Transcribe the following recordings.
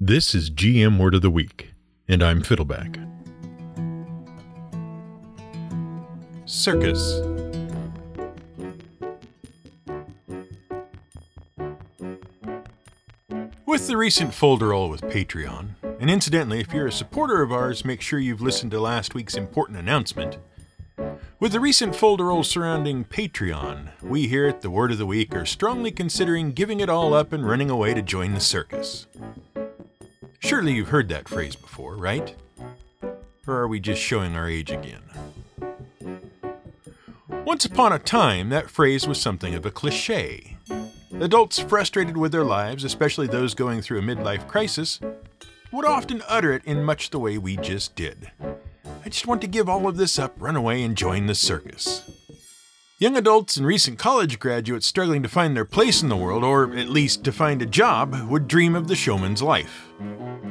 This is GM Word of the Week, and I'm Fiddleback. Circus. With the recent folderol with Patreon, and incidentally, if you're a supporter of ours, make sure you've listened to last week's important announcement. With the recent folderol surrounding Patreon, we here at the Word of the Week are strongly considering giving it all up and running away to join the circus. Surely you've heard that phrase before, right? Or are we just showing our age again? Once upon a time, that phrase was something of a cliche. Adults frustrated with their lives, especially those going through a midlife crisis, would often utter it in much the way we just did. I just want to give all of this up, run away, and join the circus. Young adults and recent college graduates struggling to find their place in the world, or at least to find a job, would dream of the showman's life.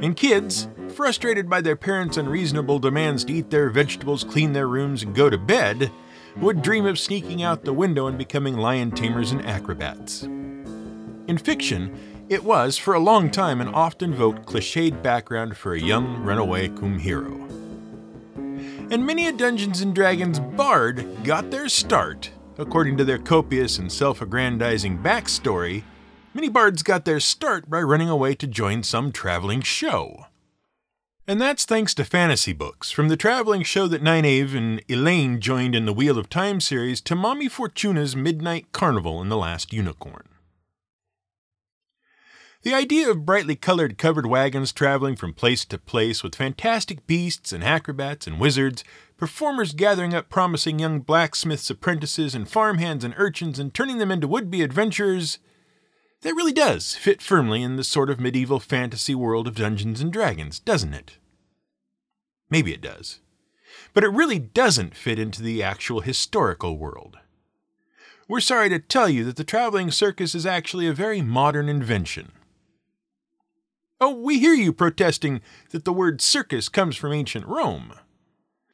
And kids, frustrated by their parents' unreasonable demands to eat their vegetables, clean their rooms, and go to bed, would dream of sneaking out the window and becoming lion tamers and acrobats. In fiction, it was, for a long time, an oft invoked cliched background for a young runaway cum hero. And many a Dungeons and Dragons bard got their start, according to their copious and self aggrandizing backstory. Many bards got their start by running away to join some traveling show. And that's thanks to fantasy books, from the traveling show that Nynaeve and Elayne joined in the Wheel of Time series to Mommy Fortuna's Midnight Carnival in The Last Unicorn. The idea of brightly colored covered wagons traveling from place to place with fantastic beasts and acrobats and wizards, performers gathering up promising young blacksmiths' apprentices and farmhands and urchins and turning them into would be adventurers, that really does fit firmly in the sort of medieval fantasy world of Dungeons and Dragons, doesn't it? Maybe it does. But it really doesn't fit into the actual historical world. We're sorry to tell you that the traveling circus is actually a very modern invention. Oh, we hear you protesting that the word circus comes from ancient Rome.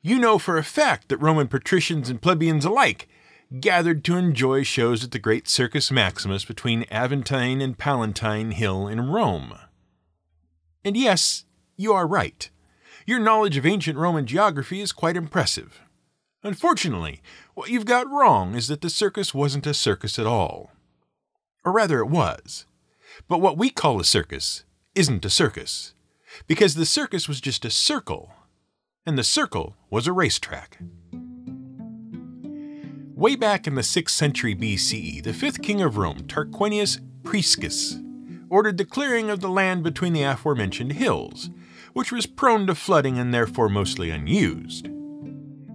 You know for a fact that Roman patricians and plebeians alike gathered to enjoy shows at the great Circus Maximus between Aventine and Palatine Hill in Rome. And yes, you are right. Your knowledge of ancient Roman geography is quite impressive. Unfortunately, what you've got wrong is that the circus wasn't a circus at all. Or rather, it was. But what we call a circus isn't a circus, because the circus was just a circle, and the circle was a racetrack. Way back in the 6th century BCE, the fifth king of Rome, Tarquinius Priscus, ordered the clearing of the land between the aforementioned hills, which was prone to flooding and therefore mostly unused.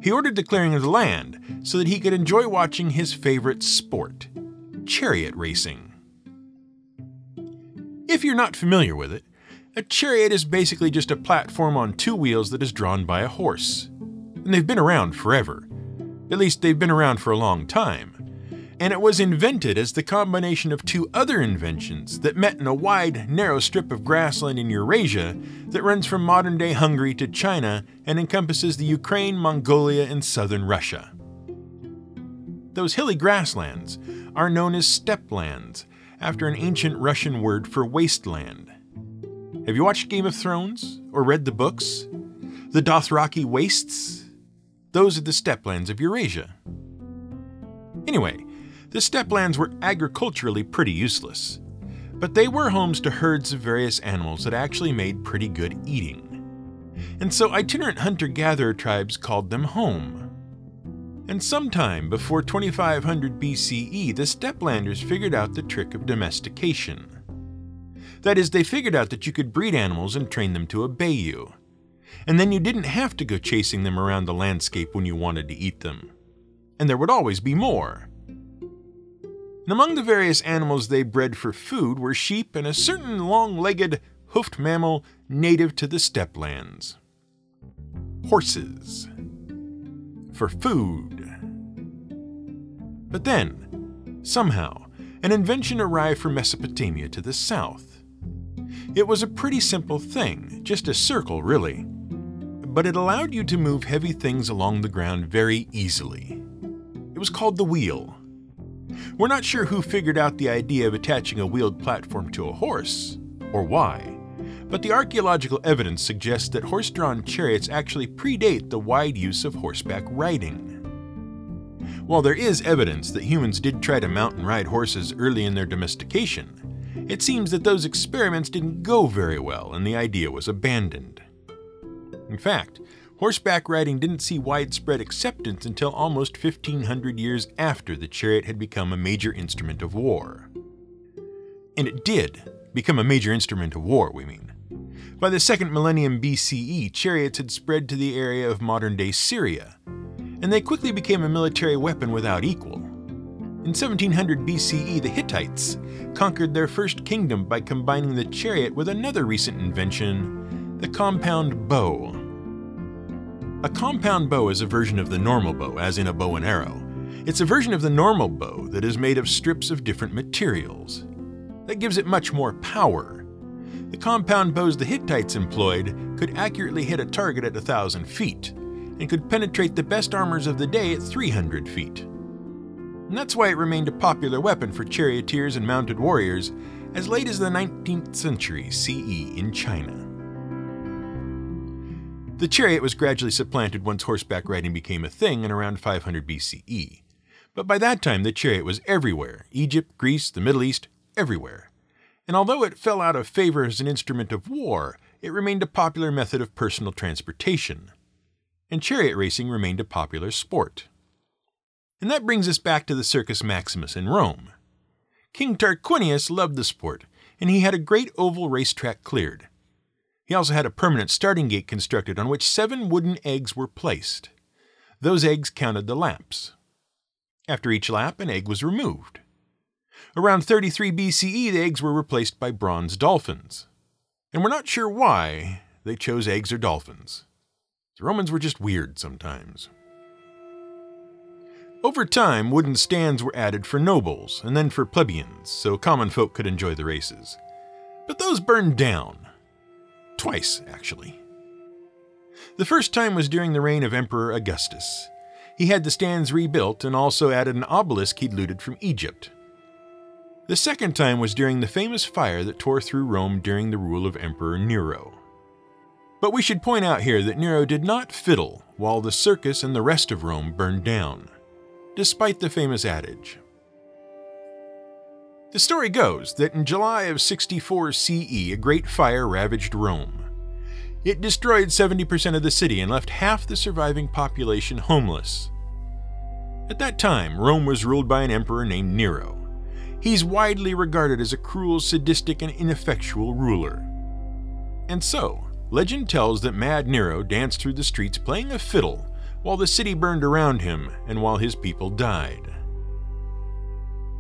He ordered the clearing of the land so that he could enjoy watching his favorite sport, chariot racing. If you're not familiar with it, a chariot is basically just a platform on two wheels that is drawn by a horse. And they've been around forever. At least, they've been around for a long time. And it was invented as the combination of two other inventions that met in a wide, narrow strip of grassland in Eurasia that runs from modern day Hungary to China and encompasses the Ukraine, Mongolia, and southern Russia. Those hilly grasslands are known as steppe lands after an ancient Russian word for wasteland. Have you watched Game of Thrones or read the books? The Dothraki Wastes? Those are the steppelands of Eurasia. Anyway, the steppelands were agriculturally pretty useless, but they were homes to herds of various animals that actually made pretty good eating. And so itinerant hunter gatherer tribes called them home and sometime before 2500 BCE, the Steplanders figured out the trick of domestication. That is, they figured out that you could breed animals and train them to obey you. And then you didn't have to go chasing them around the landscape when you wanted to eat them. And there would always be more. And among the various animals they bred for food were sheep and a certain long legged, hoofed mammal native to the steppe lands horses. For food. But then, somehow, an invention arrived from Mesopotamia to the south. It was a pretty simple thing, just a circle, really. But it allowed you to move heavy things along the ground very easily. It was called the wheel. We're not sure who figured out the idea of attaching a wheeled platform to a horse, or why, But the archaeological evidence suggests that horse drawn chariots actually predate the wide use of horseback riding. While there is evidence that humans did try to mount and ride horses early in their domestication, it seems that those experiments didn't go very well and the idea was abandoned. In fact, horseback riding didn't see widespread acceptance until almost 1500 years after the chariot had become a major instrument of war. And it did become a major instrument of war, we mean. By the second millennium BCE, chariots had spread to the area of modern day Syria, and they quickly became a military weapon without equal. In 1700 BCE, the Hittites conquered their first kingdom by combining the chariot with another recent invention, the compound bow. A compound bow is a version of the normal bow, as in a bow and arrow. It's a version of the normal bow that is made of strips of different materials. That gives it much more power. The compound bows the Hittites employed could accurately hit a target at 1,000 feet, and could penetrate the best armors of the day at 300 feet. And that's why it remained a popular weapon for charioteers and mounted warriors as late as the 19th century CE in China. The chariot was gradually supplanted once horseback riding became a thing in around 500 BCE. But by that time, the chariot was everywhere Egypt, Greece, the Middle East, everywhere. And although it fell out of favor as an instrument of war, it remained a popular method of personal transportation and chariot racing remained a popular sport. And that brings us back to the Circus Maximus in Rome. King Tarquinius loved the sport, and he had a great oval racetrack cleared. He also had a permanent starting gate constructed on which seven wooden eggs were placed. Those eggs counted the laps. After each lap, an egg was removed. Around 33 BCE, the eggs were replaced by bronze dolphins. And we're not sure why they chose eggs or dolphins. The Romans were just weird sometimes. Over time, wooden stands were added for nobles and then for plebeians, so common folk could enjoy the races. But those burned down. Twice, actually. The first time was during the reign of Emperor Augustus. He had the stands rebuilt and also added an obelisk he'd looted from Egypt. The second time was during the famous fire that tore through Rome during the rule of Emperor Nero. But we should point out here that Nero did not fiddle while the circus and the rest of Rome burned down, despite the famous adage. The story goes that in July of 64 CE, a great fire ravaged Rome. It destroyed 70% of the city and left half the surviving population homeless. At that time, Rome was ruled by an emperor named Nero. He's widely regarded as a cruel, sadistic, and ineffectual ruler. And so, Legend tells that Mad Nero danced through the streets playing a fiddle while the city burned around him and while his people died.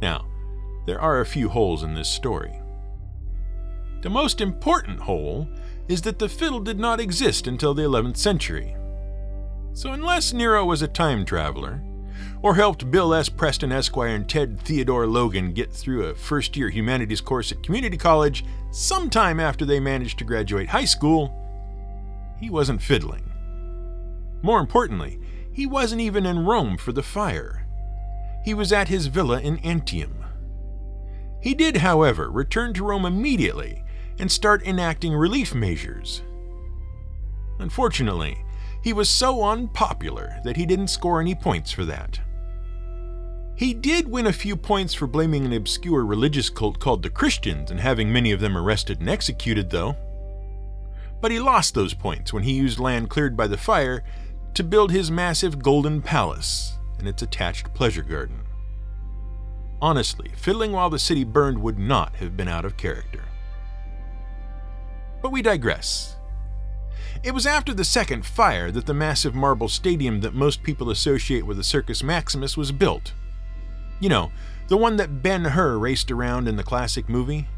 Now, there are a few holes in this story. The most important hole is that the fiddle did not exist until the 11th century. So, unless Nero was a time traveler, or helped Bill S. Preston Esquire and Ted Theodore Logan get through a first year humanities course at community college sometime after they managed to graduate high school, he wasn't fiddling. More importantly, he wasn't even in Rome for the fire. He was at his villa in Antium. He did, however, return to Rome immediately and start enacting relief measures. Unfortunately, he was so unpopular that he didn't score any points for that. He did win a few points for blaming an obscure religious cult called the Christians and having many of them arrested and executed, though. But he lost those points when he used land cleared by the fire to build his massive golden palace and its attached pleasure garden. Honestly, fiddling while the city burned would not have been out of character. But we digress. It was after the second fire that the massive marble stadium that most people associate with the Circus Maximus was built. You know, the one that Ben Hur raced around in the classic movie?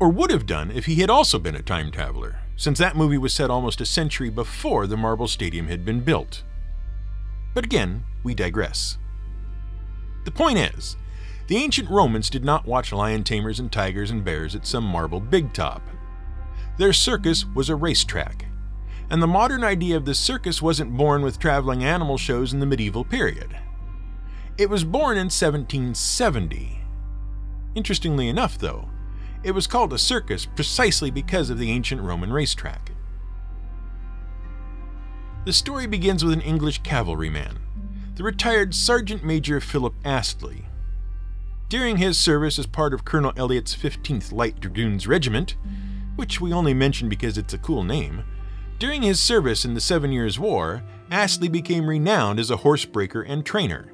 Or would have done if he had also been a time traveler, since that movie was set almost a century before the Marble Stadium had been built. But again, we digress. The point is, the ancient Romans did not watch lion tamers and tigers and bears at some marble big top. Their circus was a racetrack, and the modern idea of the circus wasn't born with traveling animal shows in the medieval period. It was born in 1770. Interestingly enough, though, It was called a circus precisely because of the ancient Roman racetrack. The story begins with an English cavalryman, the retired Sergeant Major Philip Astley. During his service as part of Colonel Eliott's 15th Light Dragoons Regiment, which we only mention because it's a cool name, during his service in the Seven Years' War, Astley became renowned as a horsebreaker and trainer.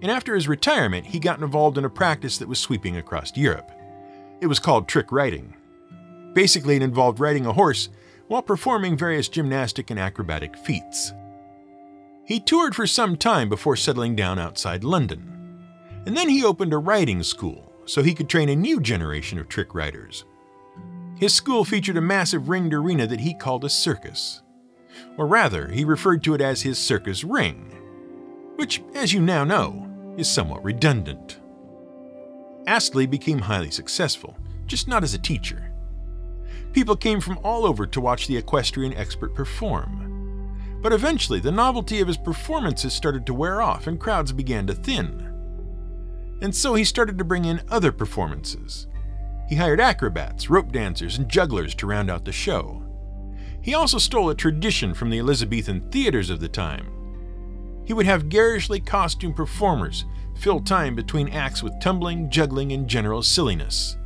And after his retirement, he got involved in a practice that was sweeping across Europe. It was called trick riding. Basically, it involved riding a horse while performing various gymnastic and acrobatic feats. He toured for some time before settling down outside London. And then he opened a riding school so he could train a new generation of trick riders. His school featured a massive ringed arena that he called a circus. Or rather, he referred to it as his circus ring, which, as you now know, is somewhat redundant. Astley became highly successful, just not as a teacher. People came from all over to watch the equestrian expert perform. But eventually, the novelty of his performances started to wear off and crowds began to thin. And so he started to bring in other performances, he hired acrobats, rope dancers, and jugglers to round out the show. He also stole a tradition from the Elizabethan theaters of the time. He would have garishly costumed performers fill time between acts with tumbling, juggling, and general silliness.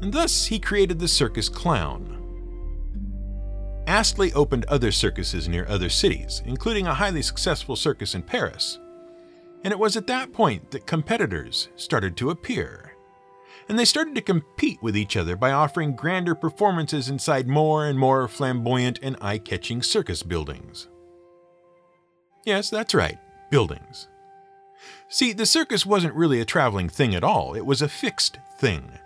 And thus he created the circus clown. Astley opened other circuses near other cities, including a highly successful circus in Paris. And it was at that point that competitors started to appear and they started to compete with each other by offering grander performances inside more and more flamboyant and eye catching circus buildings. Yes, that's right, buildings. See, the circus wasn't really a traveling thing at all, it was a fixed thing.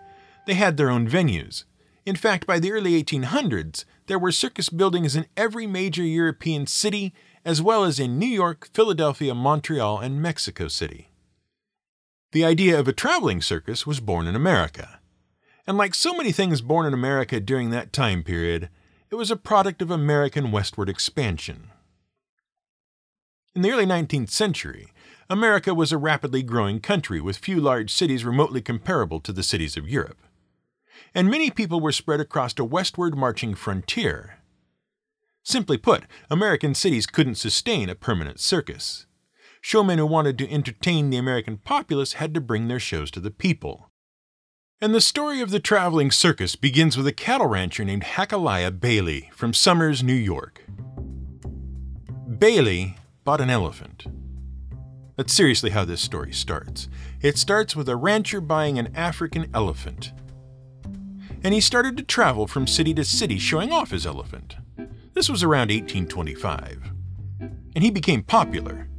They had their own venues. In fact, by the early 1800s, there were circus buildings in every major European city, as well as in New York, Philadelphia, Montreal, and Mexico City. The idea of a traveling circus was born in America. And like so many things born in America during that time period, it was a product of American westward expansion. In the early 19th century, America was a rapidly growing country with few large cities remotely comparable to the cities of Europe. And many people were spread across a westward marching frontier. Simply put, American cities couldn't sustain a permanent circus showmen who wanted to entertain the American populace had to bring their shows to the people. And the story of the traveling circus begins with a cattle rancher named Hachaliah Bailey from Somers, New York. Bailey bought an elephant. That's seriously how this story starts. It starts with a rancher buying an African elephant. And he started to travel from city to city showing off his elephant. This was around 1825. And he became popular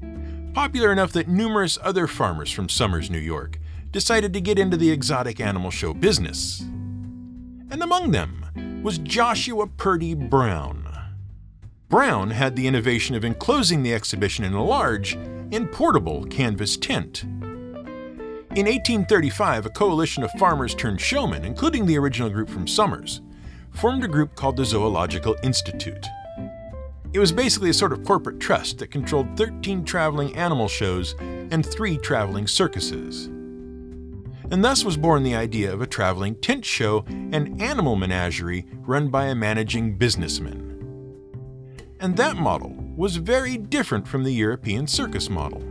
popular enough that numerous other farmers from Somers, New York, decided to get into the exotic animal show business. And among them was Joshua Purdy Brown. Brown had the innovation of enclosing the exhibition in a large and portable canvas tent. In 1835, a coalition of farmers turned showmen, including the original group from Somers, formed a group called the Zoological Institute. It was basically a sort of corporate trust that controlled 13 traveling animal shows and three traveling circuses. And thus was born the idea of a traveling tent show and animal menagerie run by a managing businessman. And that model was very different from the European circus model.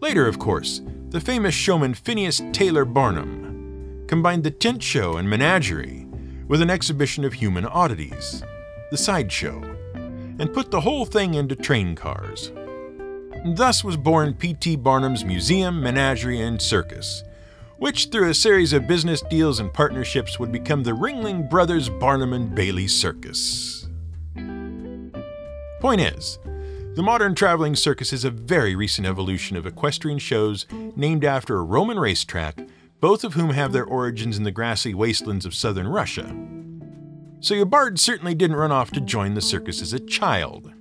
Later, of course, the famous showman Phineas Taylor Barnum combined the tent show and menagerie with an exhibition of human oddities, the sideshow and put the whole thing into train cars. Thus was born P.T. Barnum's Museum, Menagerie, and Circus, which, through a series of business deals and partnerships, would become the Ringling Brothers Barnum and Bailey Circus. Point is, the modern traveling circus is a very recent evolution of equestrian shows named after a Roman racetrack, both of whom have their origins in the grassy wastelands of southern Russia so your bard certainly didn't run off to join the circus as a child.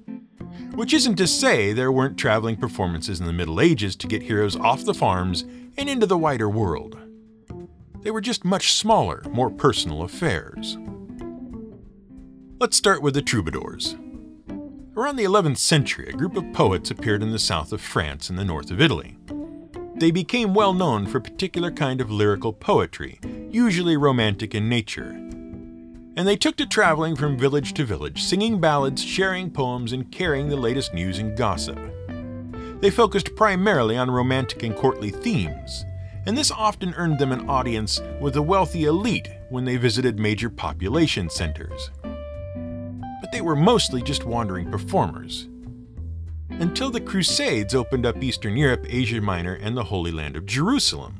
Which isn't to say there weren't traveling performances in the Middle Ages to get heroes off the farms and into the wider world. They were just much smaller, more personal affairs. Let's start with the troubadours. Around the 11th century, a group of poets appeared in the south of France and the north of Italy. They became well known for a particular kind of lyrical poetry, usually romantic in nature. And they took to traveling from village to village, singing ballads, sharing poems, and carrying the latest news and gossip. They focused primarily on romantic and courtly themes, and this often earned them an audience with the wealthy elite when they visited major population centers. They were mostly just wandering performers. Until the Crusades opened up Eastern Europe, Asia Minor, and the Holy Land of Jerusalem.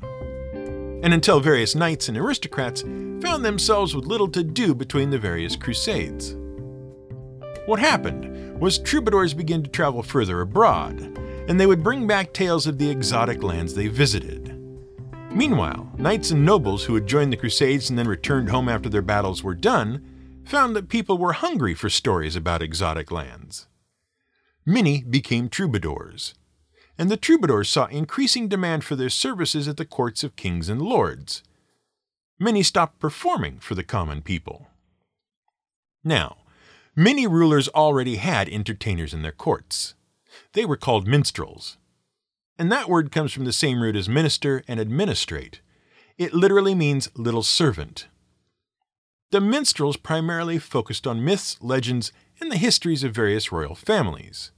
And until various knights and aristocrats found themselves with little to do between the various crusades. What happened was troubadours began to travel further abroad, and they would bring back tales of the exotic lands they visited. Meanwhile, knights and nobles who had joined the Crusades and then returned home after their battles were done found that people were hungry for stories about exotic lands. Many became troubadours, and the troubadours saw increasing demand for their services at the courts of kings and lords. Many stopped performing for the common people. Now, many rulers already had entertainers in their courts. They were called minstrels. And that word comes from the same root as minister and administrate. It literally means little servant. The minstrels primarily focused on myths, legends, and the histories of various royal families.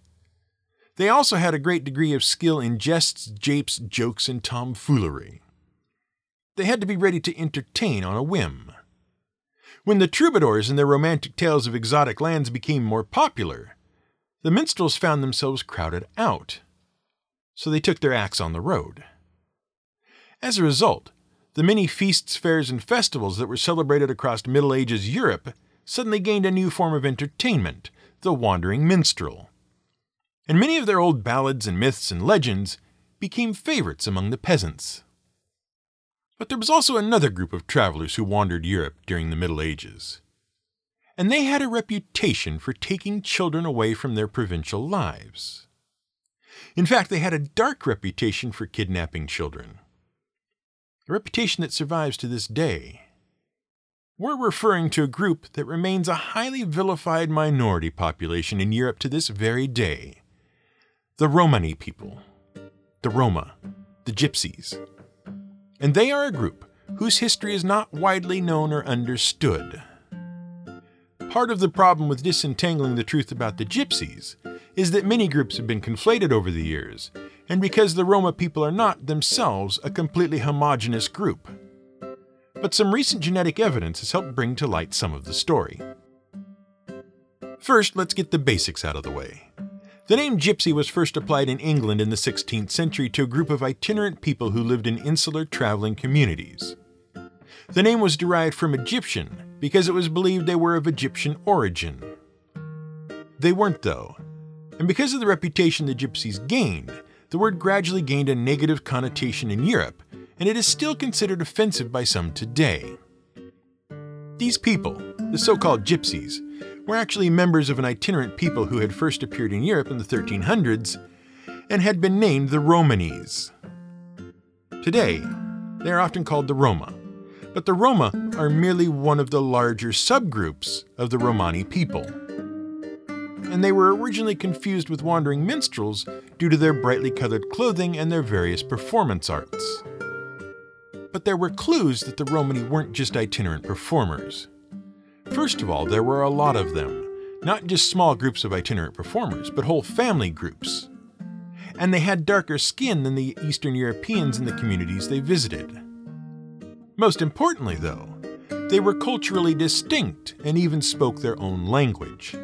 They also had a great degree of skill in jests, japes, jokes, and tomfoolery. They had to be ready to entertain on a whim. When the troubadours and their romantic tales of exotic lands became more popular, the minstrels found themselves crowded out, so they took their acts on the road. As a result, the many feasts, fairs, and festivals that were celebrated across Middle Ages Europe suddenly gained a new form of entertainment the wandering minstrel. And many of their old ballads and myths and legends became favorites among the peasants. But there was also another group of travelers who wandered Europe during the Middle Ages and they had a reputation for taking children away from their provincial lives. In fact, they had a dark reputation for kidnapping children, a reputation that survives to this day. We're referring to a group that remains a highly vilified minority population in Europe to this very day the Romani people, the Roma, the Gypsies. And they are a group whose history is not widely known or understood. Part of the problem with disentangling the truth about the Gypsies is that many groups have been conflated over the years, and because the Roma people are not themselves a completely homogenous group. But some recent genetic evidence has helped bring to light some of the story. First, let's get the basics out of the way. The name gypsy was first applied in England in the 16th century to a group of itinerant people who lived in insular traveling communities. The name was derived from Egyptian because it was believed they were of Egyptian origin. They weren't, though, and because of the reputation the Gypsies gained, the word gradually gained a negative connotation in Europe, and it is still considered offensive by some today. These people, the so called Gypsies, were actually members of an itinerant people who had first appeared in Europe in the 1300s and had been named the Romanese. Today, they are often called the Roma but the Roma are merely one of the larger subgroups of the Romani people. And they were originally confused with wandering minstrels due to their brightly colored clothing and their various performance arts. But there were clues that the Romani weren't just itinerant performers. First of all, there were a lot of them, not just small groups of itinerant performers, but whole family groups. And they had darker skin than the Eastern Europeans in the communities they visited. Most importantly, though, they were culturally distinct and even spoke their own language.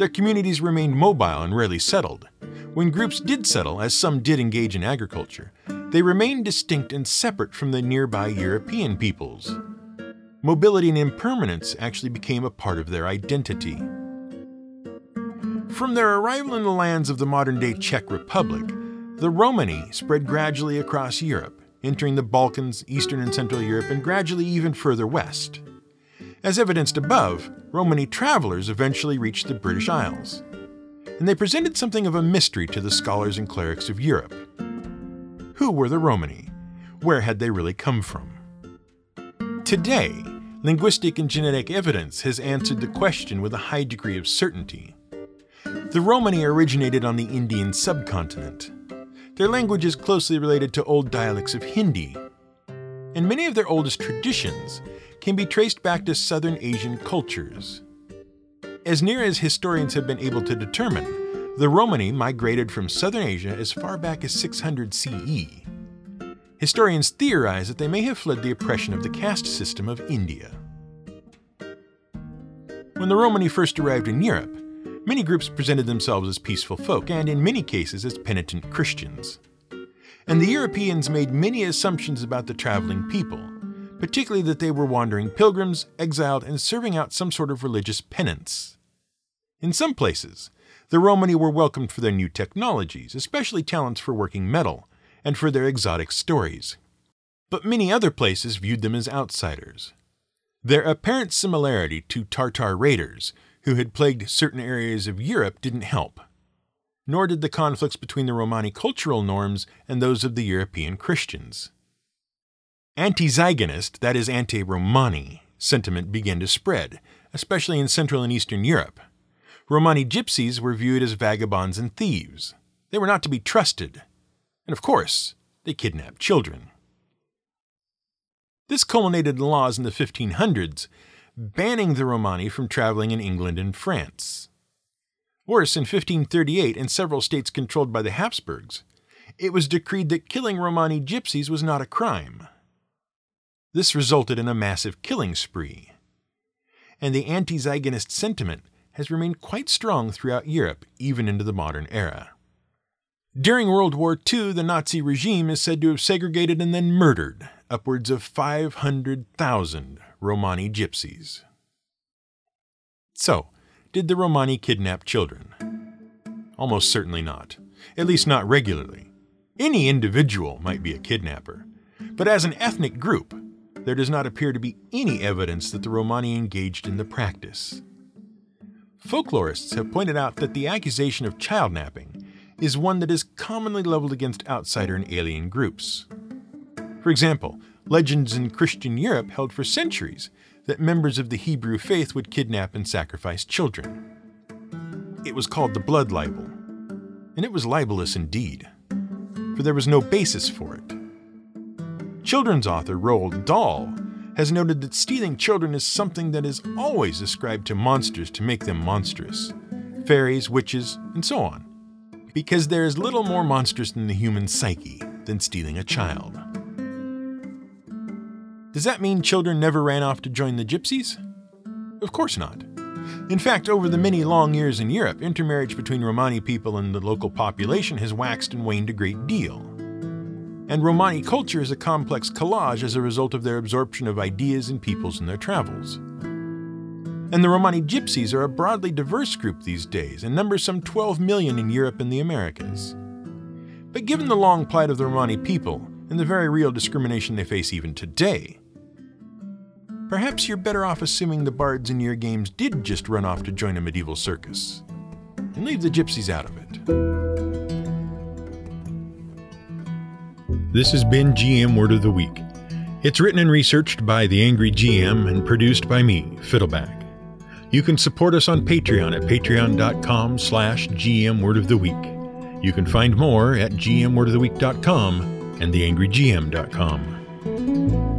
Their communities remained mobile and rarely settled. When groups did settle, as some did engage in agriculture, they remained distinct and separate from the nearby European peoples. Mobility and impermanence actually became a part of their identity. From their arrival in the lands of the modern day Czech Republic, the Romani spread gradually across Europe entering the Balkans, Eastern and Central Europe, and gradually even further west. As evidenced above, Romani travelers eventually reached the British Isles, and they presented something of a mystery to the scholars and clerics of Europe. Who were the Romani? Where had they really come from? Today, linguistic and genetic evidence has answered the question with a high degree of certainty. The Romani originated on the Indian subcontinent Their language is closely related to old dialects of Hindi, and many of their oldest traditions can be traced back to southern Asian cultures. As near as historians have been able to determine, the Romani migrated from southern Asia as far back as 600 CE. Historians theorize that they may have fled the oppression of the caste system of India. When the Romani first arrived in Europe, many groups presented themselves as peaceful folk and, in many cases, as penitent Christians. And the Europeans made many assumptions about the traveling people, particularly that they were wandering pilgrims, exiled, and serving out some sort of religious penance. In some places, the Romani were welcomed for their new technologies, especially talents for working metal, and for their exotic stories. But many other places viewed them as outsiders. Their apparent similarity to Tartar raiders, who had plagued certain areas of Europe, didn't help. Nor did the conflicts between the Romani cultural norms and those of the European Christians. Anti-Ziganist, that is anti-Romani, sentiment began to spread, especially in Central and Eastern Europe. Romani gypsies were viewed as vagabonds and thieves. They were not to be trusted. And of course, they kidnapped children. This culminated in laws in the 1500s banning the Romani from traveling in England and France. Worse, in 1538, in several states controlled by the Habsburgs, it was decreed that killing Romani gypsies was not a crime. This resulted in a massive killing spree. And the anti Ziganist sentiment has remained quite strong throughout Europe, even into the modern era. During World War II, the Nazi regime is said to have segregated and then murdered upwards of 500,000 Romani gypsies. So, did the Romani kidnap children? Almost certainly not, at least not regularly. Any individual might be a kidnapper, but as an ethnic group, there does not appear to be any evidence that the Romani engaged in the practice. Folklorists have pointed out that the accusation of child napping is one that is commonly leveled against outsider and alien groups. For example, legends in Christian Europe held for centuries that members of the Hebrew faith would kidnap and sacrifice children. It was called the blood libel, and it was libelous indeed, for there was no basis for it. Children's author Roald Dahl has noted that stealing children is something that is always ascribed to monsters to make them monstrous fairies, witches, and so on. Because there is little more monstrous in the human psyche than stealing a child. Does that mean children never ran off to join the gypsies? Of course not. In fact, over the many long years in Europe, intermarriage between Romani people and the local population has waxed and waned a great deal and Romani culture is a complex collage as a result of their absorption of ideas and peoples in their travels. And the Romani Gypsies are a broadly diverse group these days and number some 12 million in Europe and the Americas. But given the long plight of the Romani people and the very real discrimination they face even today, perhaps you're better off assuming the bards in your games did just run off to join a medieval circus and leave the gypsies out of it. This has been GM Word of the Week. It's written and researched by the Angry GM and produced by me, Fiddleback. You can support us on Patreon at patreon.com slash gmwordoftheweek. You can find more at gmwordoftheweek.com and theangrygm.com.